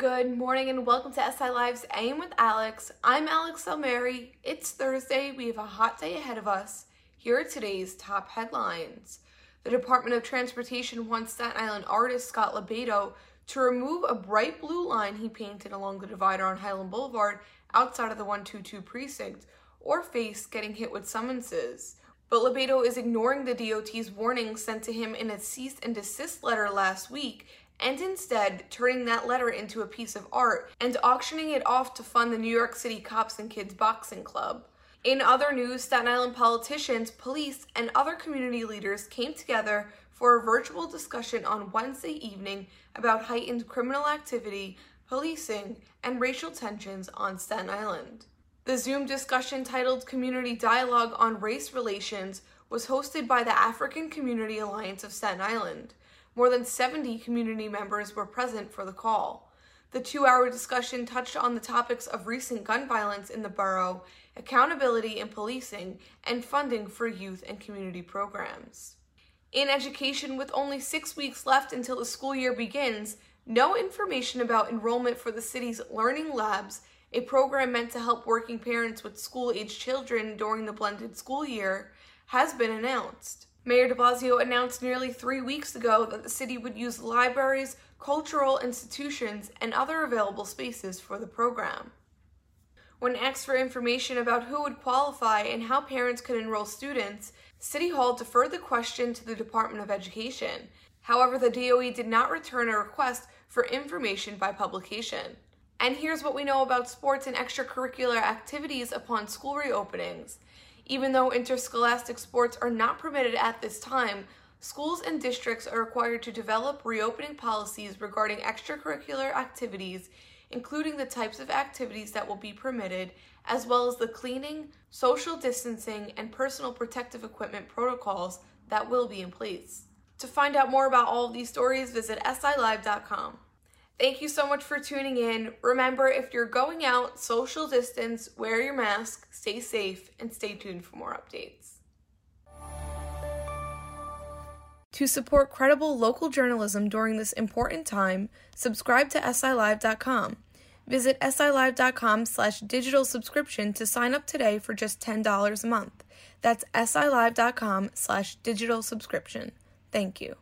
Good morning and welcome to SI Live's AM with Alex. I'm Alex Salmieri. It's Thursday. We have a hot day ahead of us. Here are today's top headlines. The Department of Transportation wants Staten Island artist Scott LoBaido to remove a bright blue line he painted along the divider on Highland Boulevard outside of the 122 precinct or face getting hit with summonses. But LoBaido is ignoring the DOT's warning sent to him in a cease and desist letter last week and instead turning that letter into a piece of art and auctioning it off to fund the New York City Cops and Kids Boxing Club. In other news, Staten Island politicians, police, and other community leaders came together for a virtual discussion on Wednesday evening about heightened criminal activity, policing, and racial tensions on Staten Island. The Zoom discussion titled Community Dialogue on Race Relations was hosted by the African Community Alliance of Staten Island. More than 70 community members were present for the call. The two hour discussion touched on the topics of recent gun violence in the borough, accountability in policing, and funding for youth and community programs. In education, with only six weeks left until the school year begins, no information about enrollment for the city's Learning Labs, a program meant to help working parents with school aged children during the blended school year, has been announced. Mayor de Blasio announced nearly three weeks ago that the city would use libraries, cultural institutions, and other available spaces for the program. When asked for information about who would qualify and how parents could enroll students, City Hall deferred the question to the Department of Education. However, the DOE did not return a request for information by publication. And here's what we know about sports and extracurricular activities upon school reopenings. Even though interscholastic sports are not permitted at this time, schools and districts are required to develop reopening policies regarding extracurricular activities, including the types of activities that will be permitted, as well as the cleaning, social distancing, and personal protective equipment protocols that will be in place. To find out more about all of these stories, visit silive.com. Thank you so much for tuning in. Remember, if you're going out, social distance, wear your mask, stay safe, and stay tuned for more updates. To support credible local journalism during this important time, subscribe to silive.com. Visit silive.com slash digital subscription to sign up today for just $10 a month. That's silive.com slash digital subscription. Thank you.